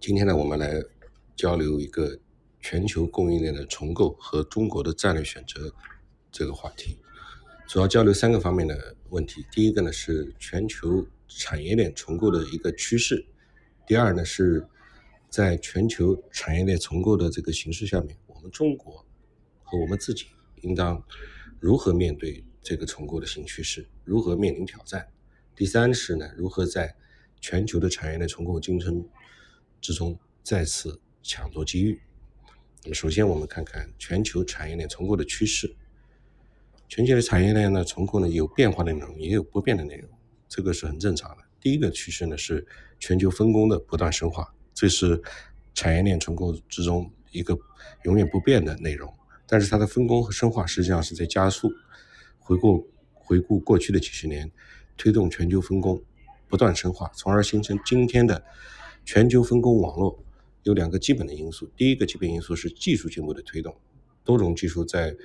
今天呢，我们来交流一个全球供应链的重构和中国的战略选择这个话题。主要交流三个方面的问题。第一个呢是全球产业链重构的一个趋势。第二呢是在全球产业链重构的这个形势下面，我们中国和我们自己应当如何面对这个重构的新趋势，如何面临挑战。第三是呢，如何在全球的产业链重构竞争之中再次抢夺机遇？那么，首先我们看看全球产业链重构的趋势。全球的产业链呢重构呢有变化的内容，也有不变的内容，这个是很正常的。第一个趋势呢是全球分工的不断深化，这是产业链重构之中一个永远不变的内容。但是它的分工和深化实际上是在加速。回顾回顾过去的几十年。推动全球分工不断深化，从而形成今天的全球分工网络，有两个基本的因素。第一个基本因素是技术进步的推动，多种技术在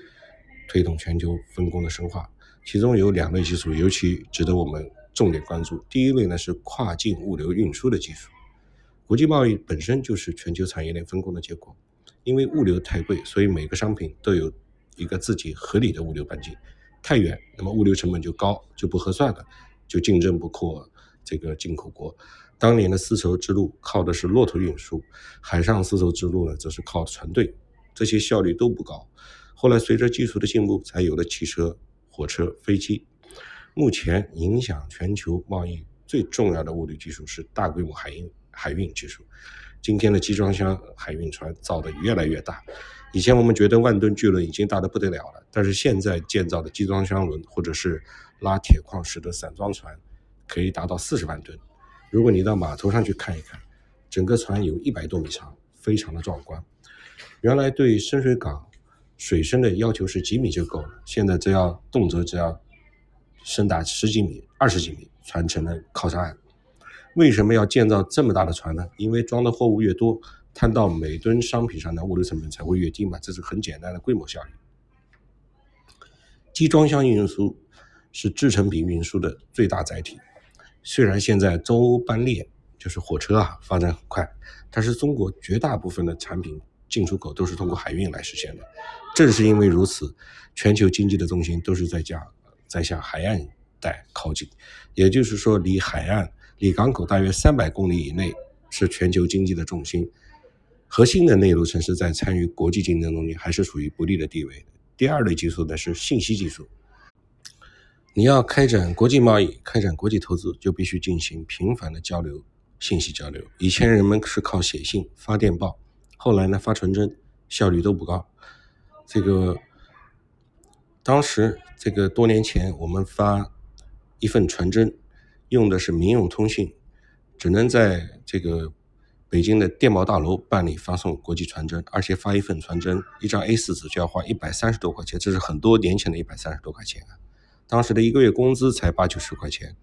推动全球分工的深化，其中有两类技术尤其值得我们重点关注。第一类呢是跨境物流运输的技术，国际贸易本身就是全球产业链分工的结果，因为物流太贵，所以每个商品都有一个自己合理的物流半径。太远，那么物流成本就高，就不合算了，就竞争不过这个进口国。当年的丝绸之路靠的是骆驼运输，海上丝绸之路呢则是靠船队，这些效率都不高。后来随着技术的进步，才有了汽车、火车、飞机。目前影响全球贸易最重要的物流技术是大规模海运海运技术。今天的集装箱海运船造的越来越大。以前我们觉得万吨巨轮已经大得不得了了，但是现在建造的集装箱轮或者是拉铁矿石的散装船，可以达到四十万吨。如果你到码头上去看一看，整个船有一百多米长，非常的壮观。原来对深水港水深的要求是几米就够了，现在只要动辄只要深达十几米、二十几米，船成了靠山岸。为什么要建造这么大的船呢？因为装的货物越多。摊到每吨商品上的物流成本才会越低嘛，这是很简单的规模效应。集装箱运输是制成品运输的最大载体。虽然现在中欧班列就是火车啊发展很快，但是中国绝大部分的产品进出口都是通过海运来实现的。正是因为如此，全球经济的重心都是在向在向海岸带靠近，也就是说，离海岸、离港口大约三百公里以内是全球经济的重心。核心的内陆城市在参与国际竞争中间还是处于不利的地位。第二类技术呢是信息技术。你要开展国际贸易、开展国际投资，就必须进行频繁的交流、信息交流。以前人们是靠写信、发电报，后来呢发传真，效率都不高。这个当时这个多年前我们发一份传真，用的是民用通信，只能在这个。北京的电报大楼办理发送国际传真，而且发一份传真，一张 A4 纸就要花一百三十多块钱，这是很多年前的一百三十多块钱啊！当时的一个月工资才八九十块钱，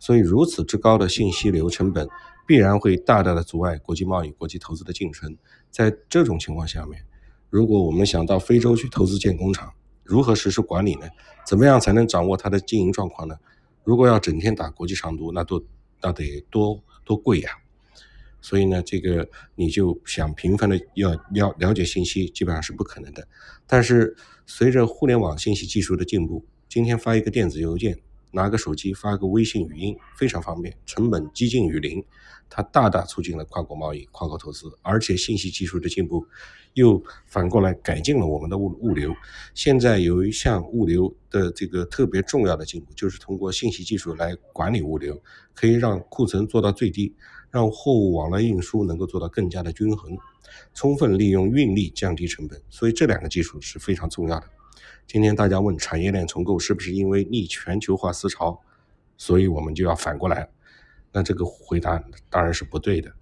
所以如此之高的信息流成本，必然会大大的阻碍国际贸易、国际投资的进程。在这种情况下面，如果我们想到非洲去投资建工厂，如何实施管理呢？怎么样才能掌握它的经营状况呢？如果要整天打国际长途，那多那得多多贵呀！所以呢，这个你就想频繁的要了了解信息，基本上是不可能的。但是随着互联网信息技术的进步，今天发一个电子邮件，拿个手机发个微信语音，非常方便，成本接近于零，它大大促进了跨国贸易、跨国投资。而且信息技术的进步，又反过来改进了我们的物物流。现在有一项物流的这个特别重要的进步，就是通过信息技术来管理物流，可以让库存做到最低。让货物往来运输能够做到更加的均衡，充分利用运力降低成本，所以这两个技术是非常重要的。今天大家问产业链重构是不是因为逆全球化思潮，所以我们就要反过来？那这个回答当然是不对的。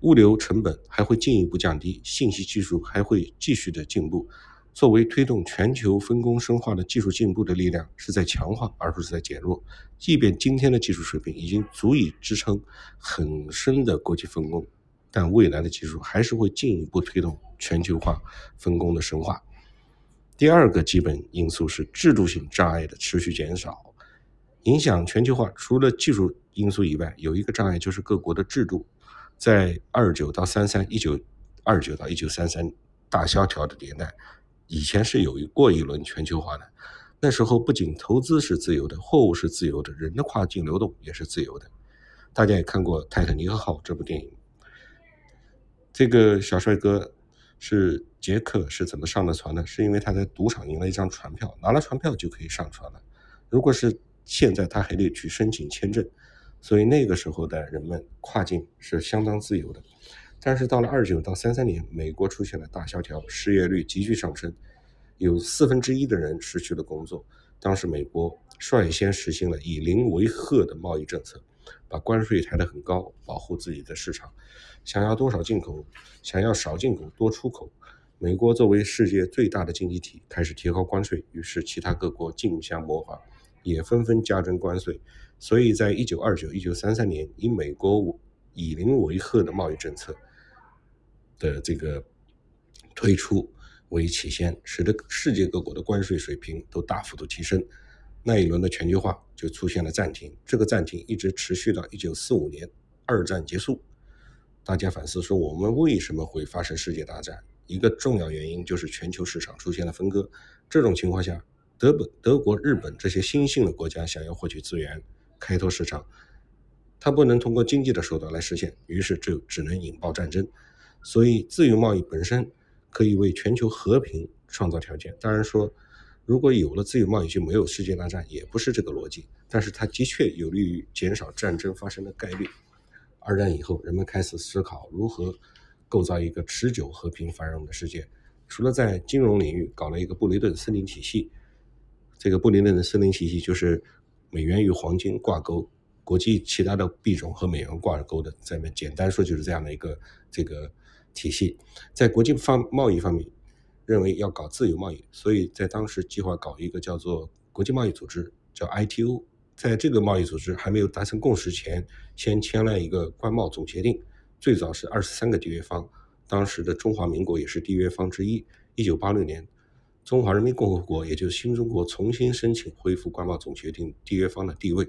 物流成本还会进一步降低，信息技术还会继续的进步。作为推动全球分工深化的技术进步的力量，是在强化而不是在减弱。即便今天的技术水平已经足以支撑很深的国际分工，但未来的技术还是会进一步推动全球化分工的深化。第二个基本因素是制度性障碍的持续减少。影响全球化除了技术因素以外，有一个障碍就是各国的制度。在二九到三三，一九二九到一九三三大萧条的年代，以前是有过一轮全球化的。那时候不仅投资是自由的，货物是自由的，人的跨境流动也是自由的。大家也看过《泰坦尼克号》这部电影，这个小帅哥是杰克是怎么上的船呢？是因为他在赌场赢了一张船票，拿了船票就可以上船了。如果是现在，他还得去申请签证。所以那个时候的人们跨境是相当自由的，但是到了二九到三三年，美国出现了大萧条，失业率急剧上升，有四分之一的人失去了工作。当时美国率先实行了以邻为壑的贸易政策，把关税抬得很高，保护自己的市场。想要多少进口，想要少进口多出口。美国作为世界最大的经济体，开始提高关税，于是其他各国竞相模仿，也纷纷加征关税。所以在一九二九、一九三三年，以美国以邻为壑的贸易政策的这个推出为起先，使得世界各国的关税水平都大幅度提升。那一轮的全球化就出现了暂停，这个暂停一直持续到一九四五年，二战结束。大家反思说，我们为什么会发生世界大战？一个重要原因就是全球市场出现了分割。这种情况下，德本、德国、日本这些新兴的国家想要获取资源。开拓市场，它不能通过经济的手段来实现，于是就只能引爆战争。所以，自由贸易本身可以为全球和平创造条件。当然说，如果有了自由贸易，就没有世界大战，也不是这个逻辑。但是它的确有利于减少战争发生的概率。二战以后，人们开始思考如何构造一个持久和平繁荣的世界。除了在金融领域搞了一个布雷顿森林体系，这个布雷顿的森林体系就是。美元与黄金挂钩，国际其他的币种和美元挂钩的，这么简单说就是这样的一个这个体系。在国际方贸易方面，认为要搞自由贸易，所以在当时计划搞一个叫做国际贸易组织，叫 ITO。在这个贸易组织还没有达成共识前，先签了一个关贸总协定，最早是二十三个缔约方，当时的中华民国也是缔约方之一。一九八六年。中华人民共和国，也就是新中国，重新申请恢复关贸总协定缔约方的地位。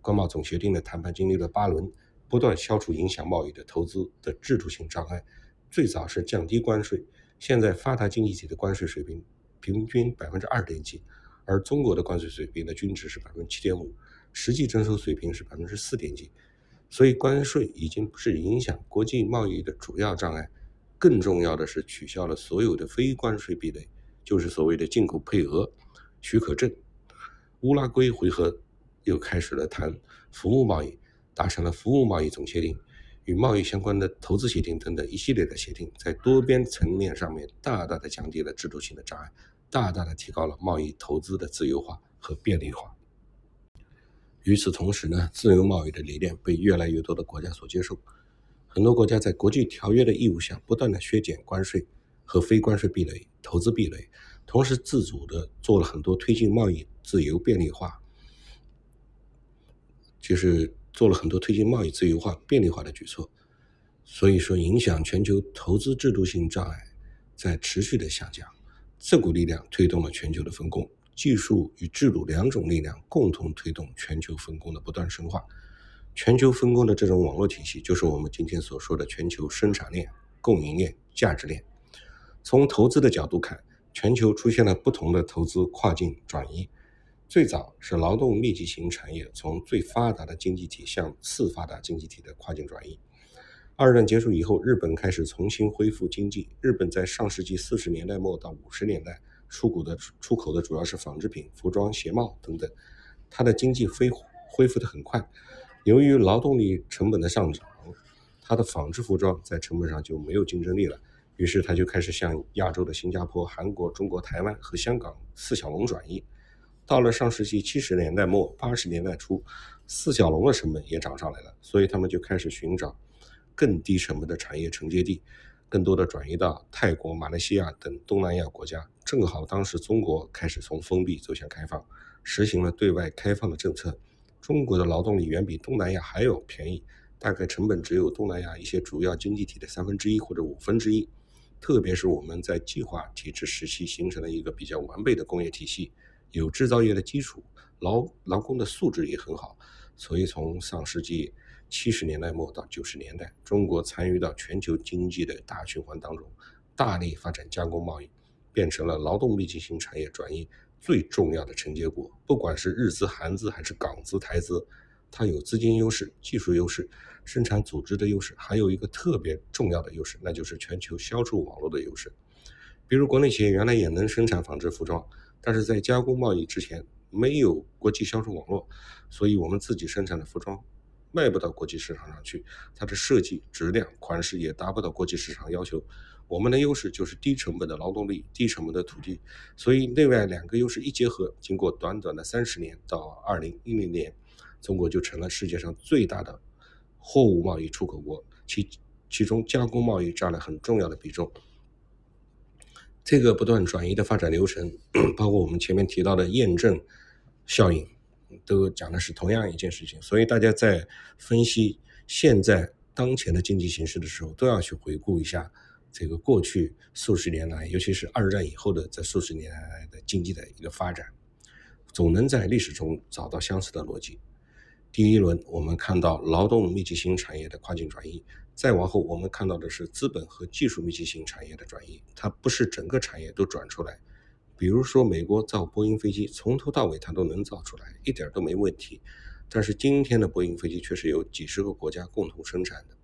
关贸总协定的谈判经历了八轮，不断消除影响贸易的投资的制度性障碍。最早是降低关税，现在发达经济体的关税水平平均百分之二点几，而中国的关税水平的均值是百分之七点五，实际征收水平是百分之四点几。所以关税已经不是影响国际贸易的主要障碍，更重要的是取消了所有的非关税壁垒。就是所谓的进口配额许可证，乌拉圭回合又开始了谈服务贸易，达成了服务贸易总协定，与贸易相关的投资协定等等一系列的协定，在多边层面上面大大的降低了制度性的障碍，大大的提高了贸易投资的自由化和便利化。与此同时呢，自由贸易的理念被越来越多的国家所接受，很多国家在国际条约的义务下，不断的削减关税。和非关税壁垒、投资壁垒，同时自主的做了很多推进贸易自由便利化，就是做了很多推进贸易自由化、便利化的举措。所以说，影响全球投资制度性障碍在持续的下降。这股力量推动了全球的分工，技术与制度两种力量共同推动全球分工的不断深化。全球分工的这种网络体系，就是我们今天所说的全球生产链、供应链、价值链。从投资的角度看，全球出现了不同的投资跨境转移。最早是劳动密集型产业从最发达的经济体向次发达经济体的跨境转移。二战结束以后，日本开始重新恢复经济。日本在上世纪四十年代末到五十年代出口的出口的主要是纺织品、服装、鞋帽等等，它的经济恢恢复的很快。由于劳动力成本的上涨，它的纺织服装在成本上就没有竞争力了。于是它就开始向亚洲的新加坡、韩国、中国台湾和香港四小龙转移。到了上世纪七十年代末、八十年代初，四小龙的成本也涨上来了，所以他们就开始寻找更低成本的产业承接地，更多的转移到泰国、马来西亚等东南亚国家。正好当时中国开始从封闭走向开放，实行了对外开放的政策。中国的劳动力远比东南亚还要便宜，大概成本只有东南亚一些主要经济体的三分之一或者五分之一。特别是我们在计划体制时期形成了一个比较完备的工业体系，有制造业的基础，劳劳工的素质也很好，所以从上世纪七十年代末到九十年代，中国参与到全球经济的大循环当中，大力发展加工贸易，变成了劳动密集型产业转移最重要的承接国。不管是日资、韩资还是港资、台资，它有资金优势、技术优势、生产组织的优势，还有一个特别重要的优势，那就是全球销售网络的优势。比如国内企业原来也能生产纺织服装，但是在加工贸易之前没有国际销售网络，所以我们自己生产的服装。卖不到国际市场上去，它的设计、质量、款式也达不到国际市场要求。我们的优势就是低成本的劳动力、低成本的土地，所以内外两个优势一结合，经过短短的三十年，到二零一零年，中国就成了世界上最大的货物贸易出口国，其其中加工贸易占了很重要的比重。这个不断转移的发展流程，包括我们前面提到的验证效应。都讲的是同样一件事情，所以大家在分析现在当前的经济形势的时候，都要去回顾一下这个过去数十年来，尤其是二战以后的这数十年来的经济的一个发展，总能在历史中找到相似的逻辑。第一轮我们看到劳动密集型产业的跨境转移，再往后我们看到的是资本和技术密集型产业的转移，它不是整个产业都转出来。比如说，美国造波音飞机，从头到尾它都能造出来，一点都没问题。但是今天的波音飞机却是由几十个国家共同生产的。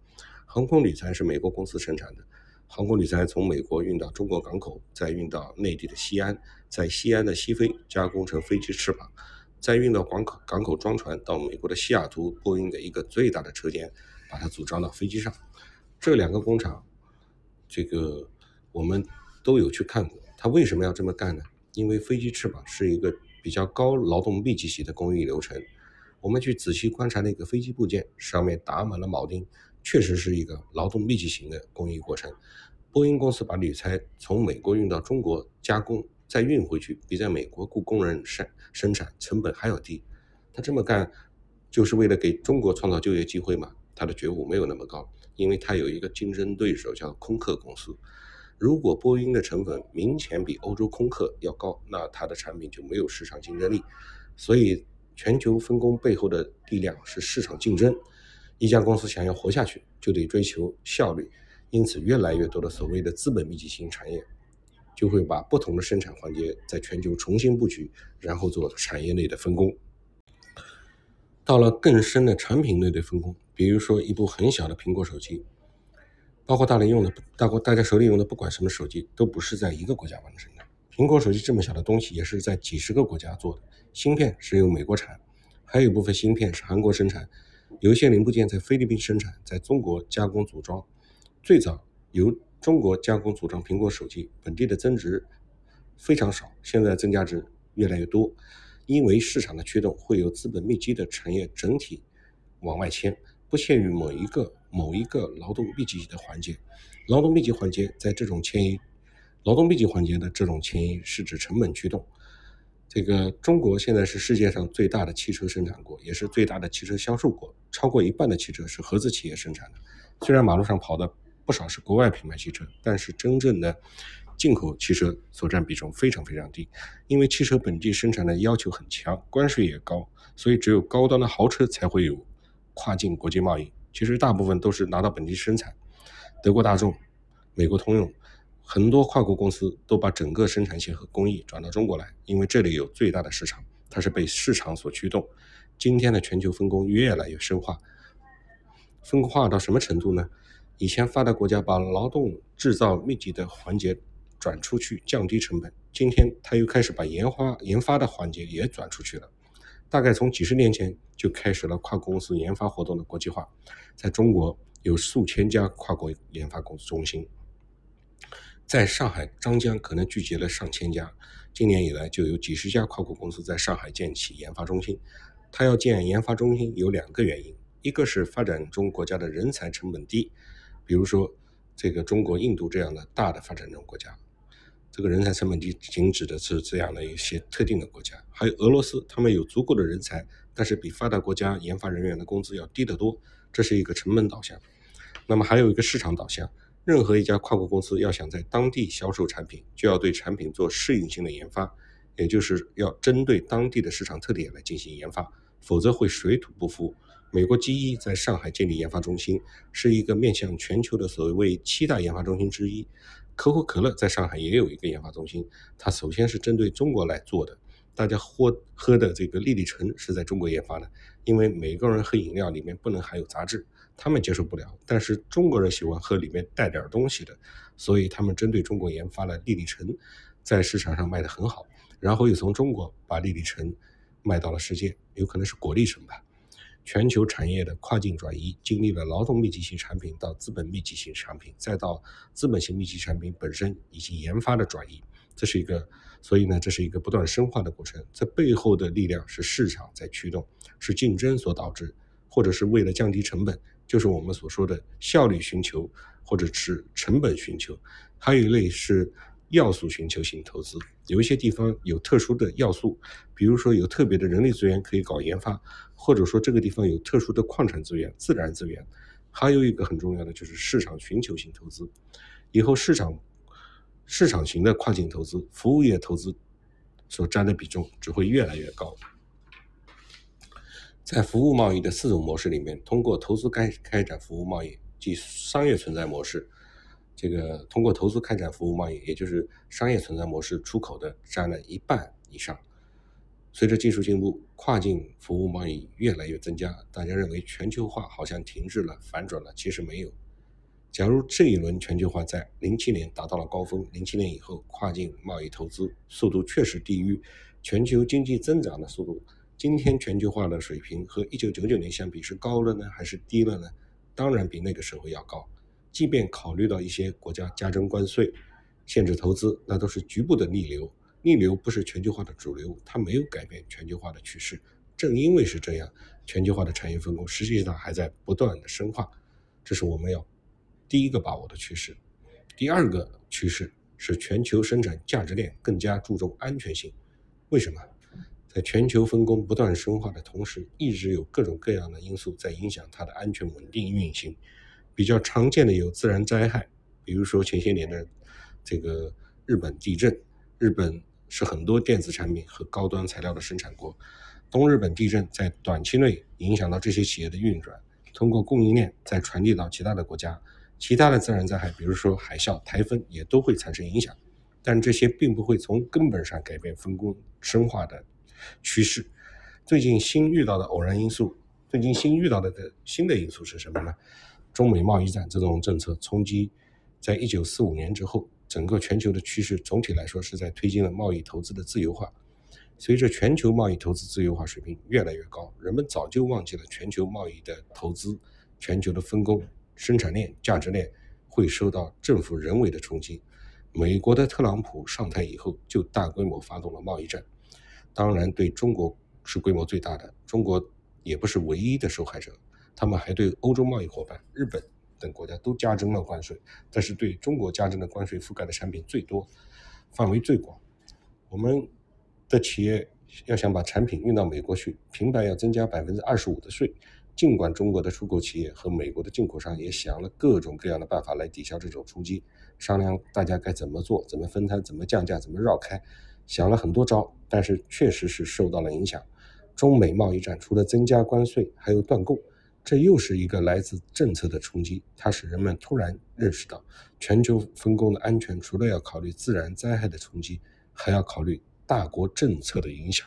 航空铝材是美国公司生产的，航空铝材从美国运到中国港口，再运到内地的西安，在西安的西飞加工成飞机翅膀，再运到港口港口装船，到美国的西雅图波音的一个最大的车间，把它组装到飞机上。这两个工厂，这个我们都有去看过。他为什么要这么干呢？因为飞机翅膀是一个比较高劳动密集型的工艺流程。我们去仔细观察那个飞机部件，上面打满了铆钉，确实是一个劳动密集型的工艺过程。波音公司把铝材从美国运到中国加工，再运回去，比在美国雇工人生生产成本还要低。他这么干，就是为了给中国创造就业机会嘛？他的觉悟没有那么高，因为他有一个竞争对手叫空客公司。如果波音的成本明显比欧洲空客要高，那它的产品就没有市场竞争力。所以，全球分工背后的力量是市场竞争。一家公司想要活下去，就得追求效率。因此，越来越多的所谓的资本密集型产业，就会把不同的生产环节在全球重新布局，然后做产业内的分工。到了更深的产品类的分工，比如说一部很小的苹果手机。包括大连用的，大国大家手里用的，不管什么手机，都不是在一个国家完成的。苹果手机这么小的东西，也是在几十个国家做的。芯片是由美国产，还有一部分芯片是韩国生产，有一些零部件在菲律宾生产，在中国加工组装。最早由中国加工组装苹果手机，本地的增值非常少，现在增加值越来越多，因为市场的驱动，会有资本密集的产业整体往外迁。不限于某一个某一个劳动密集的环节，劳动密集环节在这种迁移，劳动密集环节的这种迁移是指成本驱动。这个中国现在是世界上最大的汽车生产国，也是最大的汽车销售国，超过一半的汽车是合资企业生产的。虽然马路上跑的不少是国外品牌汽车，但是真正的进口汽车所占比重非常非常低，因为汽车本地生产的要求很强，关税也高，所以只有高端的豪车才会有。跨境国际贸易其实大部分都是拿到本地生产，德国大众、美国通用，很多跨国公司都把整个生产线和工艺转到中国来，因为这里有最大的市场，它是被市场所驱动。今天的全球分工越来越深化，分化到什么程度呢？以前发达国家把劳动制造密集的环节转出去，降低成本，今天他又开始把研发研发的环节也转出去了。大概从几十年前就开始了跨公司研发活动的国际化，在中国有数千家跨国研发公司中心，在上海张江可能聚集了上千家。今年以来就有几十家跨国公司在上海建起研发中心。它要建研发中心有两个原因，一个是发展中国家的人才成本低，比如说这个中国、印度这样的大的发展中国家。这个人才成本低，仅指的是这样的一些特定的国家，还有俄罗斯，他们有足够的人才，但是比发达国家研发人员的工资要低得多，这是一个成本导向。那么还有一个市场导向，任何一家跨国公司要想在当地销售产品，就要对产品做适应性的研发，也就是要针对当地的市场特点来进行研发，否则会水土不服，美国机一在上海建立研发中心，是一个面向全球的所谓七大研发中心之一。可口可乐在上海也有一个研发中心，它首先是针对中国来做的。大家喝喝的这个丽丽橙是在中国研发的，因为美国人喝饮料里面不能含有杂质，他们接受不了。但是中国人喜欢喝里面带点东西的，所以他们针对中国研发了丽丽橙，在市场上卖得很好。然后又从中国把丽丽橙卖到了世界，有可能是果粒橙吧。全球产业的跨境转移，经历了劳动密集型产品到资本密集型产品，再到资本型密集产品本身以及研发的转移，这是一个，所以呢，这是一个不断深化的过程。这背后的力量是市场在驱动，是竞争所导致，或者是为了降低成本，就是我们所说的效率寻求，或者是成本寻求。还有一类是。要素寻求型投资，有一些地方有特殊的要素，比如说有特别的人力资源可以搞研发，或者说这个地方有特殊的矿产资源、自然资源。还有一个很重要的就是市场寻求性投资，以后市场市场型的跨境投资、服务业投资所占的比重只会越来越高。在服务贸易的四种模式里面，通过投资开开展服务贸易即商业存在模式。这个通过投资开展服务贸易，也就是商业存在模式出口的占了一半以上。随着技术进步，跨境服务贸易越来越增加。大家认为全球化好像停滞了、反转了，其实没有。假如这一轮全球化在零七年达到了高峰，零七年以后跨境贸易投资速度确实低于全球经济增长的速度。今天全球化的水平和一九九九年相比是高了呢，还是低了呢？当然比那个时候要高。即便考虑到一些国家加征关税、限制投资，那都是局部的逆流。逆流不是全球化的主流，它没有改变全球化的趋势。正因为是这样，全球化的产业分工实际上还在不断的深化。这是我们要第一个把握的趋势。第二个趋势是全球生产价值链更加注重安全性。为什么？在全球分工不断深化的同时，一直有各种各样的因素在影响它的安全稳定运行。比较常见的有自然灾害，比如说前些年的这个日本地震。日本是很多电子产品和高端材料的生产国，东日本地震在短期内影响到这些企业的运转，通过供应链再传递到其他的国家。其他的自然灾害，比如说海啸、台风，也都会产生影响，但这些并不会从根本上改变分工深化的趋势。最近新遇到的偶然因素，最近新遇到的的新的因素是什么呢？中美贸易战这种政策冲击，在一九四五年之后，整个全球的趋势总体来说是在推进了贸易投资的自由化。随着全球贸易投资自由化水平越来越高，人们早就忘记了全球贸易的投资、全球的分工、生产链、价值链会受到政府人为的冲击。美国的特朗普上台以后，就大规模发动了贸易战，当然对中国是规模最大的，中国也不是唯一的受害者。他们还对欧洲贸易伙伴、日本等国家都加征了关税，但是对中国加征的关税覆盖的产品最多，范围最广。我们的企业要想把产品运到美国去，平白要增加百分之二十五的税。尽管中国的出口企业和美国的进口商也想了各种各样的办法来抵消这种冲击，商量大家该怎么做、怎么分摊、怎么降价、怎么绕开，想了很多招，但是确实是受到了影响。中美贸易战除了增加关税，还有断供。这又是一个来自政策的冲击，它使人们突然认识到，全球分工的安全除了要考虑自然灾害的冲击，还要考虑大国政策的影响。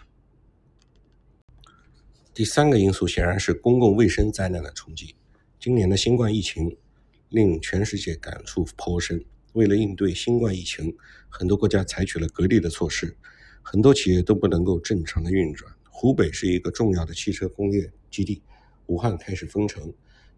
第三个因素显然是公共卫生灾难的冲击。今年的新冠疫情令全世界感触颇深。为了应对新冠疫情，很多国家采取了隔离的措施，很多企业都不能够正常的运转。湖北是一个重要的汽车工业基地。武汉开始封城，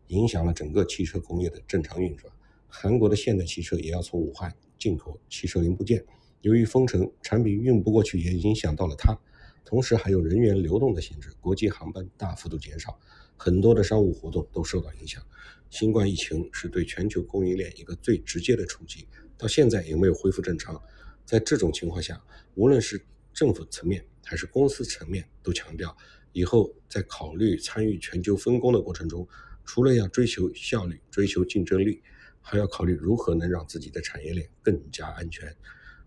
影响了整个汽车工业的正常运转。韩国的现代汽车也要从武汉进口汽车零部件，由于封城，产品运不过去，也影响到了它。同时还有人员流动的限制，国际航班大幅度减少，很多的商务活动都受到影响。新冠疫情是对全球供应链一个最直接的冲击，到现在也没有恢复正常。在这种情况下，无论是政府层面还是公司层面，都强调。以后在考虑参与全球分工的过程中，除了要追求效率、追求竞争力，还要考虑如何能让自己的产业链更加安全。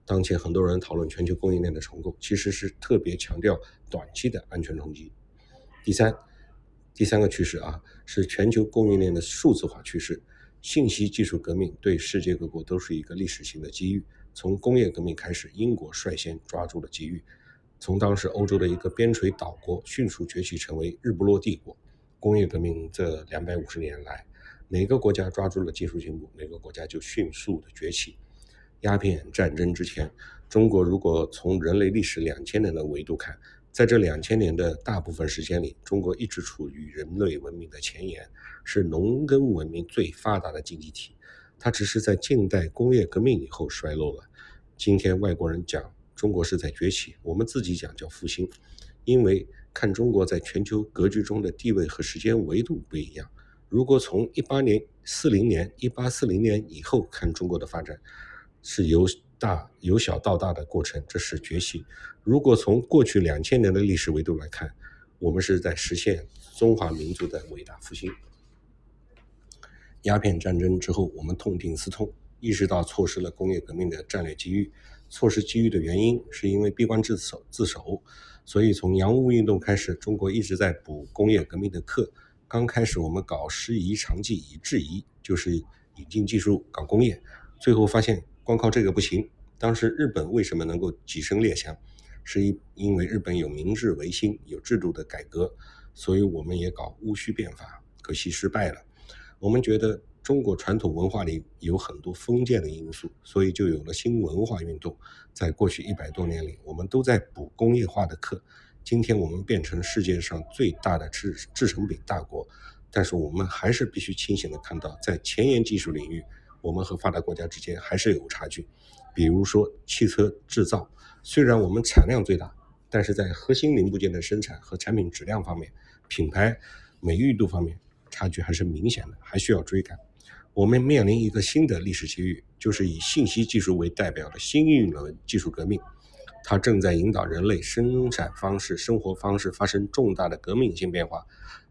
当前很多人讨论全球供应链的重构，其实是特别强调短期的安全冲击。第三，第三个趋势啊，是全球供应链的数字化趋势。信息技术革命对世界各国都是一个历史性的机遇。从工业革命开始，英国率先抓住了机遇，从当时欧洲的一个边陲岛国迅速崛起成为日不落帝国。工业革命这两百五十年来，哪个国家抓住了技术进步，哪个国家就迅速的崛起。鸦片战争之前，中国如果从人类历史两千年的维度看，在这两千年的大部分时间里，中国一直处于人类文明的前沿，是农耕文明最发达的经济体。它只是在近代工业革命以后衰落了。今天外国人讲中国是在崛起，我们自己讲叫复兴，因为。看中国在全球格局中的地位和时间维度不一样。如果从一八年四零年、一八四零年以后看中国的发展，是由大由小到大的过程，这是崛起。如果从过去两千年的历史维度来看，我们是在实现中华民族的伟大复兴。鸦片战争之后，我们痛定思痛，意识到错失了工业革命的战略机遇。错失机遇的原因，是因为闭关自守自守。所以从洋务运动开始，中国一直在补工业革命的课。刚开始我们搞师夷长技以制夷，就是引进技术搞工业。最后发现光靠这个不行。当时日本为什么能够跻身列强？是因因为日本有明治维新，有制度的改革。所以我们也搞戊戌变法，可惜失败了。我们觉得。中国传统文化里有很多封建的因素，所以就有了新文化运动。在过去一百多年里，我们都在补工业化的课。今天我们变成世界上最大的制制成品大国，但是我们还是必须清醒的看到，在前沿技术领域，我们和发达国家之间还是有差距。比如说汽车制造，虽然我们产量最大，但是在核心零部件的生产和产品质量方面、品牌美誉度方面，差距还是明显的，还需要追赶。我们面临一个新的历史机遇，就是以信息技术为代表的新一轮技术革命，它正在引导人类生产方式、生活方式发生重大的革命性变化。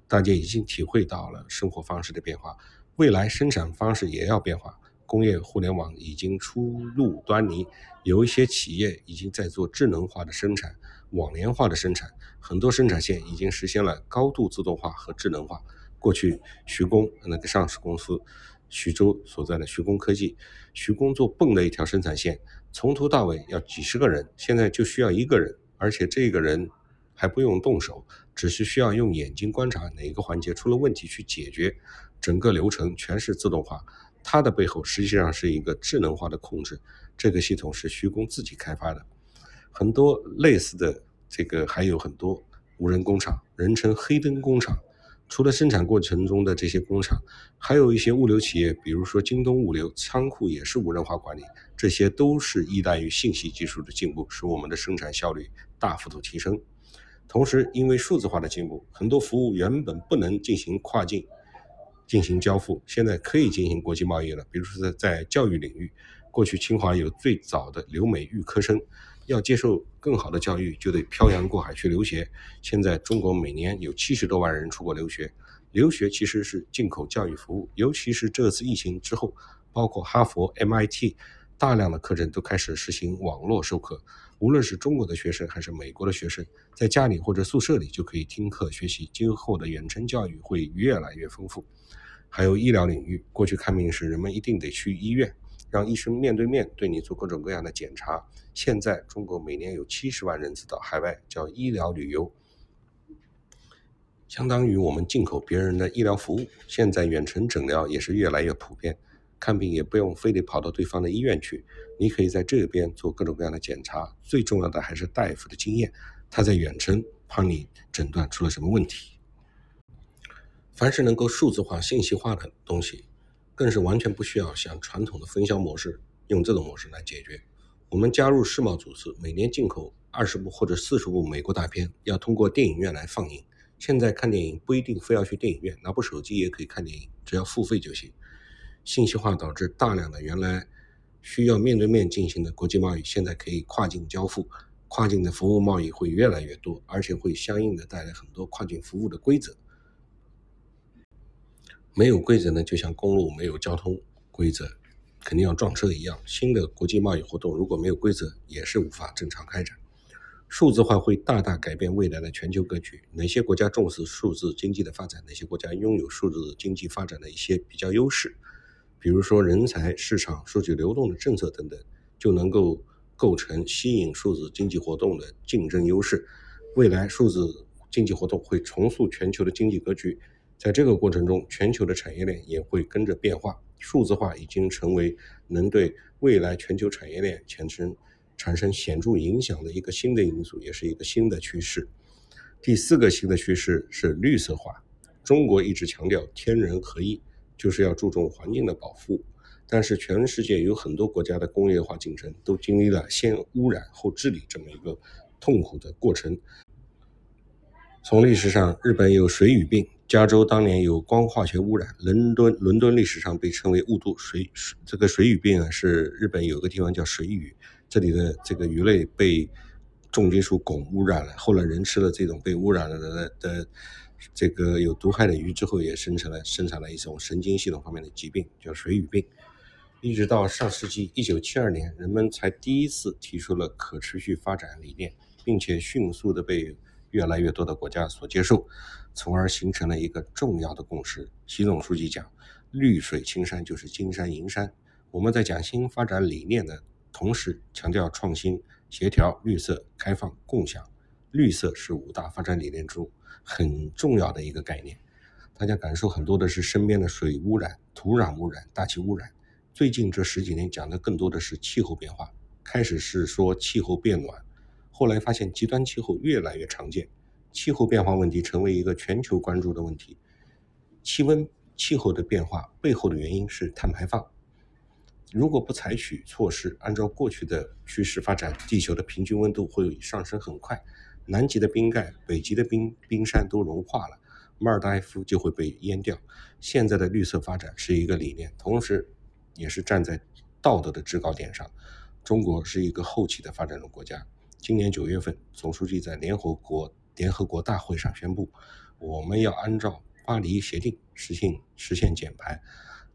大家已经体会到了生活方式的变化，未来生产方式也要变化。工业互联网已经初露端倪，有一些企业已经在做智能化的生产、网联化的生产，很多生产线已经实现了高度自动化和智能化。过去，徐工那个上市公司。徐州所在的徐工科技，徐工做泵的一条生产线，从头到尾要几十个人，现在就需要一个人，而且这个人还不用动手，只是需要用眼睛观察哪个环节出了问题去解决，整个流程全是自动化。它的背后实际上是一个智能化的控制，这个系统是徐工自己开发的。很多类似的这个还有很多无人工厂，人称黑灯工厂。除了生产过程中的这些工厂，还有一些物流企业，比如说京东物流，仓库也是无人化管理。这些都是依赖于信息技术的进步，使我们的生产效率大幅度提升。同时，因为数字化的进步，很多服务原本不能进行跨境进行交付，现在可以进行国际贸易了。比如说在在教育领域，过去清华有最早的留美预科生。要接受更好的教育，就得漂洋过海去留学。现在中国每年有七十多万人出国留学，留学其实是进口教育服务。尤其是这次疫情之后，包括哈佛、MIT，大量的课程都开始实行网络授课。无论是中国的学生还是美国的学生，在家里或者宿舍里就可以听课学习。今后的远程教育会越来越丰富。还有医疗领域，过去看病时人们一定得去医院。让医生面对面对你做各种各样的检查。现在中国每年有七十万人次到海外叫医疗旅游，相当于我们进口别人的医疗服务。现在远程诊疗也是越来越普遍，看病也不用非得跑到对方的医院去，你可以在这边做各种各样的检查。最重要的还是大夫的经验，他在远程帮你诊断出了什么问题。凡是能够数字化、信息化的东西。更是完全不需要像传统的分销模式用这种模式来解决。我们加入世贸组织，每年进口二十部或者四十部美国大片，要通过电影院来放映。现在看电影不一定非要去电影院，拿部手机也可以看电影，只要付费就行。信息化导致大量的原来需要面对面进行的国际贸易，现在可以跨境交付。跨境的服务贸易会越来越多，而且会相应的带来很多跨境服务的规则。没有规则呢，就像公路没有交通规则，肯定要撞车一样。新的国际贸易活动如果没有规则，也是无法正常开展。数字化会大大改变未来的全球格局。哪些国家重视数字经济的发展？哪些国家拥有数字经济发展的一些比较优势？比如说人才、市场、数据流动的政策等等，就能够构成吸引数字经济活动的竞争优势。未来数字经济活动会重塑全球的经济格局，在这个过程中，全球的产业链也会跟着变化。数字化已经成为能对未来全球产业链产生产生显著影响的一个新的因素，也是一个新的趋势。第四个新的趋势是绿色化。中国一直强调天人合一，就是要注重环境的保护。但是全世界有很多国家的工业化进程都经历了先污染后治理这么一个痛苦的过程。从历史上，日本有水俣病，加州当年有光化学污染，伦敦伦敦历史上被称为雾都水水这个水俣病啊，是日本有个地方叫水俣。这里的这个鱼类被重金属汞污染了，后来人吃了这种被污染了的的这个有毒害的鱼之后，也生成了生产了一种神经系统方面的疾病，叫水俣病。一直到上世纪一九七二年，人们才第一次提出了可持续发展理念，并且迅速的被越来越多的国家所接受，从而形成了一个重要的共识。习总书记讲，绿水青山就是金山银山。我们在讲新发展理念的。同时强调创新、协调、绿色、开放、共享。绿色是五大发展理念中很重要的一个概念。大家感受很多的是身边的水污染、土壤污染、大气污染。最近这十几年讲的更多的是气候变化。开始是说气候变暖，后来发现极端气候越来越常见，气候变化问题成为一个全球关注的问题。气温、气候的变化背后的原因是碳排放。如果不采取措施，按照过去的趋势发展，地球的平均温度会上升很快，南极的冰盖、北极的冰冰山都融化了，马尔代夫就会被淹掉。现在的绿色发展是一个理念，同时也是站在道德的制高点上。中国是一个后起的发展中国家。今年九月份，总书记在联合国联合国大会上宣布，我们要按照巴黎协定实现实现减排。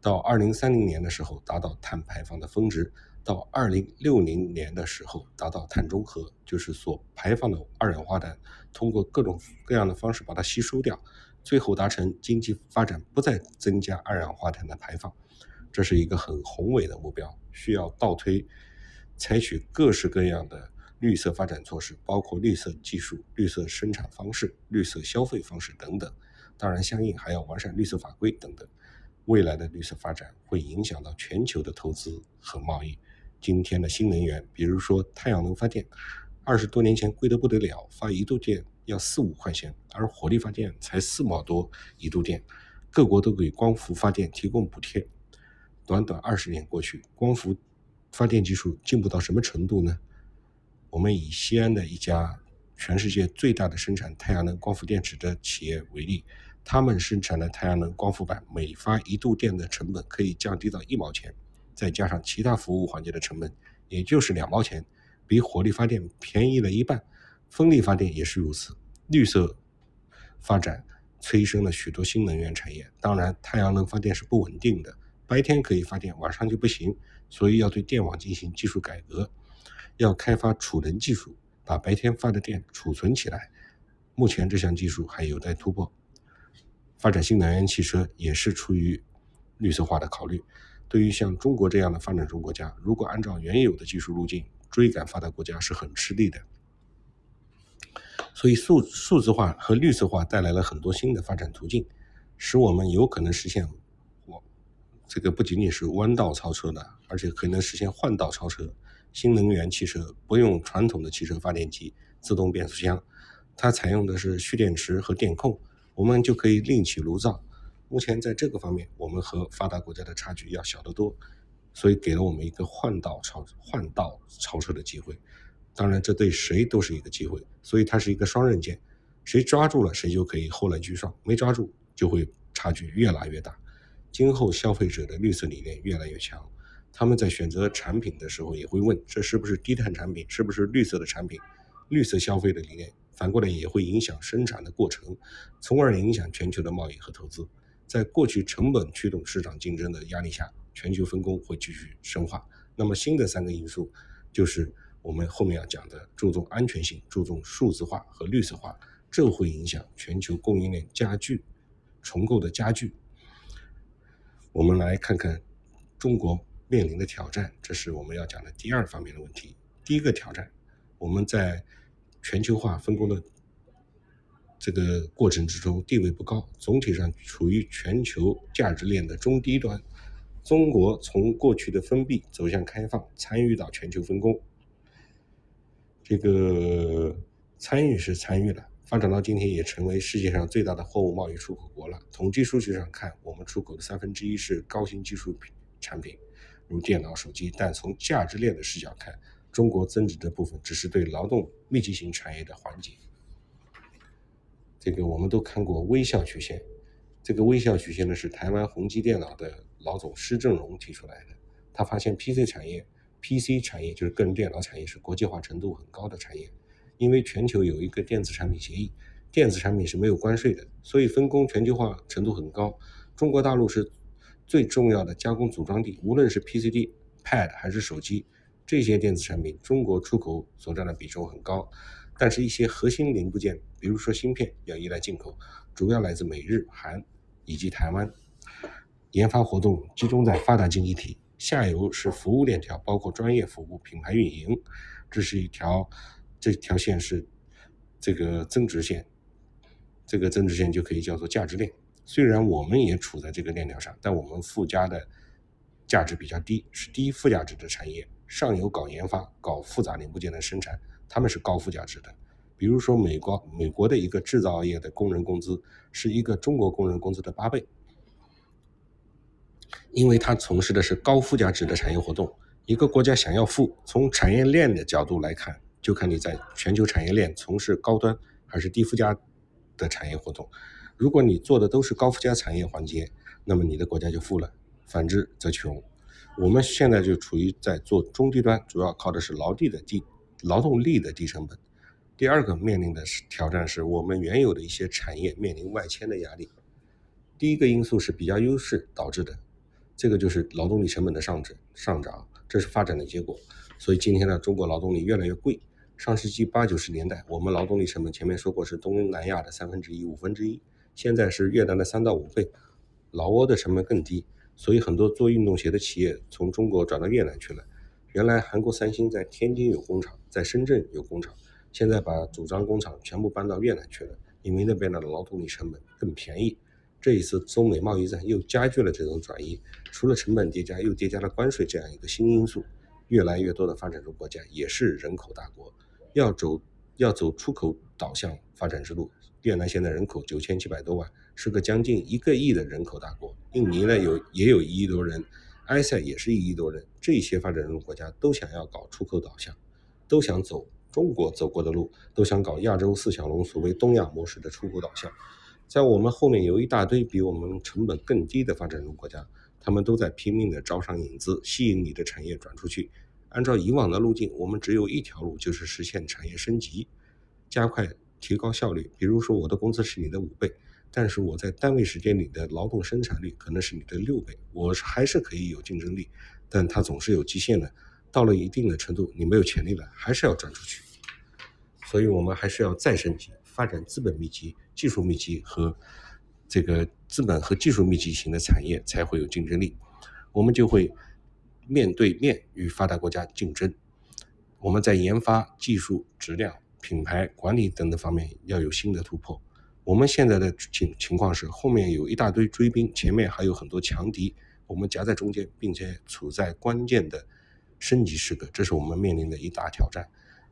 到二零三零年的时候达到碳排放的峰值，到二零六零年的时候达到碳中和，就是所排放的二氧化碳通过各种各样的方式把它吸收掉，最后达成经济发展不再增加二氧化碳的排放，这是一个很宏伟的目标，需要倒推，采取各式各样的绿色发展措施，包括绿色技术、绿色生产方式、绿色消费方式等等，当然相应还要完善绿色法规等等。未来的绿色发展会影响到全球的投资和贸易。今天的新能源，比如说太阳能发电，二十多年前贵得不得了，发一度电要四五块钱，而火力发电才四毛多一度电。各国都给光伏发电提供补贴。短短二十年过去，光伏发电技术进步到什么程度呢？我们以西安的一家全世界最大的生产太阳能光伏电池的企业为例。他们生产的太阳能光伏板每发一度电的成本可以降低到一毛钱，再加上其他服务环节的成本，也就是两毛钱，比火力发电便宜了一半。风力发电也是如此。绿色发展催生了许多新能源产业。当然，太阳能发电是不稳定的，白天可以发电，晚上就不行，所以要对电网进行技术改革，要开发储能技术，把白天发的电储存起来。目前这项技术还有待突破。发展新能源汽车也是出于绿色化的考虑。对于像中国这样的发展中国家，如果按照原有的技术路径追赶发达国家是很吃力的。所以数数字化和绿色化带来了很多新的发展途径，使我们有可能实现我这个不仅仅是弯道超车的，而且可能实现换道超车。新能源汽车不用传统的汽车发电机、自动变速箱，它采用的是蓄电池和电控。我们就可以另起炉灶。目前在这个方面，我们和发达国家的差距要小得多，所以给了我们一个换道超换道超车的机会。当然，这对谁都是一个机会，所以它是一个双刃剑。谁抓住了，谁就可以后来居上；没抓住，就会差距越拉越大。今后消费者的绿色理念越来越强，他们在选择产品的时候也会问：这是不是低碳产品？是不是绿色的产品？绿色消费的理念。反过来也会影响生产的过程，从而影响全球的贸易和投资。在过去成本驱动市场竞争的压力下，全球分工会继续深化。那么新的三个因素就是我们后面要讲的注重安全性、注重数字化和绿色化，这会影响全球供应链加剧重构的加剧。我们来看看中国面临的挑战，这是我们要讲的第二方面的问题。第一个挑战，我们在全球化分工的这个过程之中地位不高，总体上处于全球价值链的中低端。中国从过去的封闭走向开放，参与到全球分工。这个参与是参与了，发展到今天也成为世界上最大的货物贸易出口国了。统计数据上看，我们出口的三分之一是高新技术品产品，如电脑、手机。但从价值链的视角看，中国增值的部分只是对劳动密集型产业的缓解。这个我们都看过微笑曲线，这个微笑曲线呢是台湾宏基电脑的老总施正荣提出来的，他发现 PC 产业。PC 产业就是个人电脑产业，是国际化程度很高的产业。因为全球有一个电子产品协议，电子产品是没有关税的，所以分工全球化程度很高。中国大陆是最重要的加工组装地，无论是 PCD、Pad 还是手机这些电子产品，中国出口所占的比重很高。但是，一些核心零部件，比如说芯片，要依赖进口，主要来自美日韩以及台湾。研发活动集中在发达经济体。下游是服务链条，包括专业服务、品牌运营，这是一条，这条线是这个增值线，这个增值线就可以叫做价值链。虽然我们也处在这个链条上，但我们附加的价值比较低，是低附加值的产业。上游搞研发、搞复杂零部件的生产，他们是高附加值的。比如说，美国美国的一个制造业的工人工资是一个中国工人工资的八倍。因为他从事的是高附加值的产业活动，一个国家想要富，从产业链的角度来看，就看你在全球产业链从事高端还是低附加的产业活动。如果你做的都是高附加产业环节，那么你的国家就富了；反之则穷。我们现在就处于在做中低端，主要靠的是劳力的低劳动力的低成本。第二个面临的是挑战，是我们原有的一些产业面临外迁的压力。第一个因素是比较优势导致的。这个就是劳动力成本的上涨，上涨，这是发展的结果。所以今天呢，中国劳动力越来越贵。上世纪八九十年代，我们劳动力成本前面说过是东南亚的三分之一、五分之一，现在是越南的三到五倍，老挝的成本更低。所以很多做运动鞋的企业从中国转到越南去了。原来韩国三星在天津有工厂，在深圳有工厂，现在把组装工厂全部搬到越南去了，因为那边的劳动力成本更便宜。这一次中美贸易战又加剧了这种转移，除了成本叠加，又叠加了关税这样一个新因素。越来越多的发展中国家也是人口大国，要走要走出口导向发展之路。越南现在人口九千七百多万，是个将近一个亿的人口大国。印尼呢有也有一亿多人，埃塞也是一亿多人。这些发展中国家都想要搞出口导向，都想走中国走过的路，都想搞亚洲四小龙所谓东亚模式的出口导向。在我们后面有一大堆比我们成本更低的发展中国家，他们都在拼命的招商引资，吸引你的产业转出去。按照以往的路径，我们只有一条路，就是实现产业升级，加快提高效率。比如说，我的工资是你的五倍，但是我在单位时间里的劳动生产率可能是你的六倍，我还是可以有竞争力，但它总是有极限的。到了一定的程度，你没有潜力了，还是要转出去。所以我们还是要再升级。发展资本密集、技术密集和这个资本和技术密集型的产业才会有竞争力，我们就会面对面与发达国家竞争。我们在研发、技术、质量、品牌管理等等方面要有新的突破。我们现在的情情况是，后面有一大堆追兵，前面还有很多强敌，我们夹在中间，并且处在关键的升级时刻，这是我们面临的一大挑战。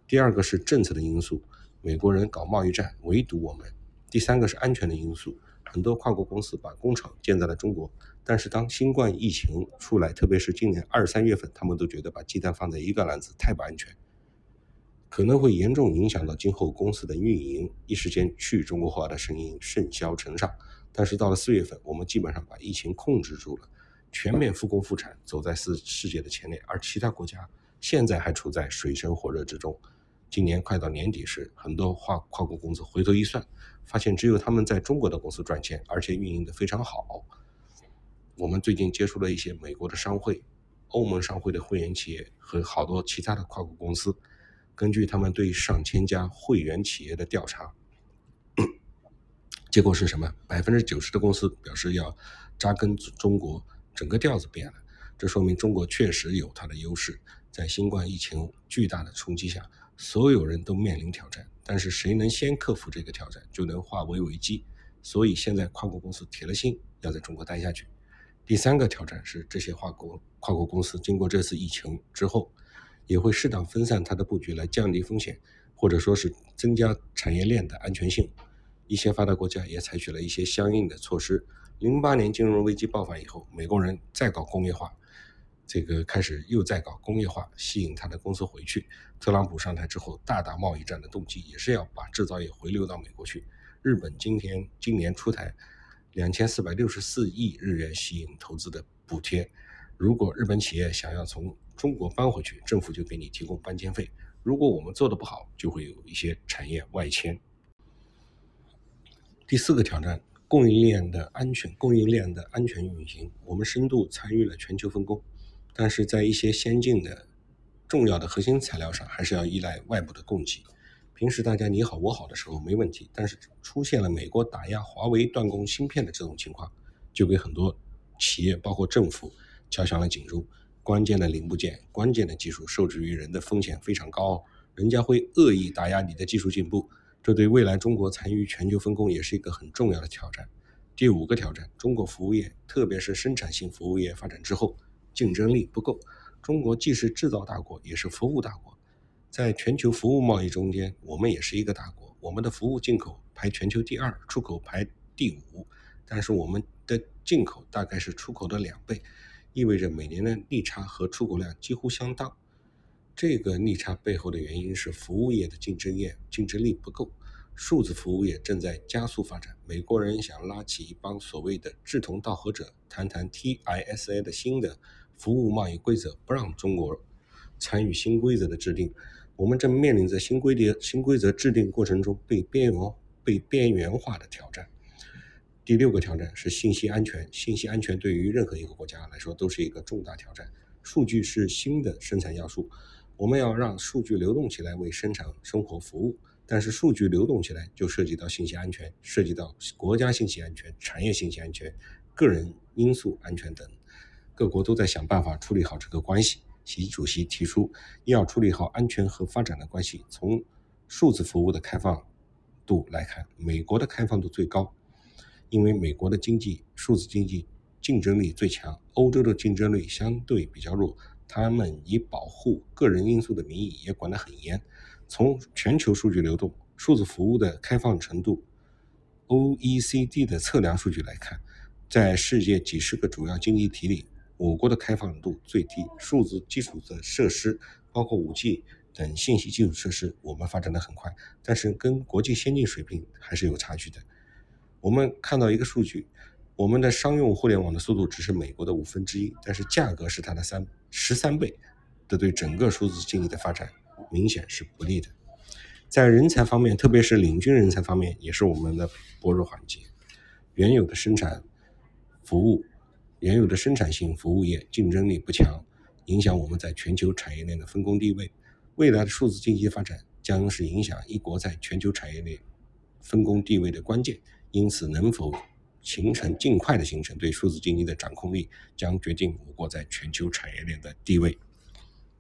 第二个是政策的因素。美国人搞贸易战围堵我们，第三个是安全的因素，很多跨国公司把工厂建在了中国，但是当新冠疫情出来，特别是今年二三月份，他们都觉得把鸡蛋放在一个篮子太不安全，可能会严重影响到今后公司的运营，一时间去中国化的声音甚嚣尘上。但是到了四月份，我们基本上把疫情控制住了，全面复工复产，走在世世界的前列，而其他国家现在还处在水深火热之中。今年快到年底时，很多跨跨国公司回头一算，发现只有他们在中国的公司赚钱，而且运营的非常好。我们最近接触了一些美国的商会、欧盟商会的会员企业和好多其他的跨国公司，根据他们对上千家会员企业的调查，结果是什么？百分之九十的公司表示要扎根中国，整个调子变了。这说明中国确实有它的优势。在新冠疫情巨大的冲击下，所有人都面临挑战，但是谁能先克服这个挑战，就能化危为机。所以现在跨国公司铁了心要在中国待下去。第三个挑战是，这些跨国跨国公司经过这次疫情之后，也会适当分散它的布局来降低风险，或者说是增加产业链的安全性。一些发达国家也采取了一些相应的措施。零八年金融危机爆发以后，美国人再搞工业化。这个开始又在搞工业化，吸引他的公司回去。特朗普上台之后，大打贸易战的动机也是要把制造业回流到美国去。日本今天今年出台两千四百六十四亿日元吸引投资的补贴，如果日本企业想要从中国搬回去，政府就给你提供搬迁费。如果我们做的不好，就会有一些产业外迁。第四个挑战，供应链的安全，供应链的安全运行，我们深度参与了全球分工。但是在一些先进的、重要的核心材料上，还是要依赖外部的供给。平时大家你好我好的时候没问题，但是出现了美国打压华为断供芯片的这种情况，就给很多企业，包括政府敲响了警钟。关键的零部件、关键的技术受制于人的风险非常高，人家会恶意打压你的技术进步，这对未来中国参与全球分工也是一个很重要的挑战。第五个挑战，中国服务业，特别是生产性服务业发展之后。竞争力不够，中国既是制造大国，也是服务大国，在全球服务贸易中间，我们也是一个大国。我们的服务进口排全球第二，出口排第五，但是我们的进口大概是出口的两倍，意味着每年的逆差和出口量几乎相当。这个逆差背后的原因是服务业的竞争业竞争力不够。数字服务业正在加速发展，美国人想拉起一帮所谓的志同道合者，谈谈 TISA 的新的服务贸易规则，不让中国参与新规则的制定。我们正面临着新规则新规则制定过程中被边缘被边缘化的挑战。第六个挑战是信息安全，信息安全对于任何一个国家来说都是一个重大挑战。数据是新的生产要素，我们要让数据流动起来，为生产生活服务。但是数据流动起来，就涉及到信息安全，涉及到国家信息安全、产业信息安全、个人因素安全等。各国都在想办法处理好这个关系。习主席提出要处理好安全和发展的关系。从数字服务的开放度来看，美国的开放度最高，因为美国的经济数字经济竞争力最强，欧洲的竞争力相对比较弱。他们以保护个人因素的名义也管得很严。从全球数据流动、数字服务的开放程度，OECD 的测量数据来看，在世界几十个主要经济体里，我国的开放度最低。数字基础的设施，包括 5G 等信息基础设施，我们发展的很快，但是跟国际先进水平还是有差距的。我们看到一个数据，我们的商用互联网的速度只是美国的五分之一，但是价格是它的三十三倍，这对整个数字经济的发展。明显是不利的，在人才方面，特别是领军人才方面，也是我们的薄弱环节。原有的生产服务、原有的生产性服务业竞争力不强，影响我们在全球产业链的分工地位。未来的数字经济发展将是影响一国在全球产业链分工地位的关键。因此，能否形成尽快的形成对数字经济的掌控力，将决定我国在全球产业链的地位。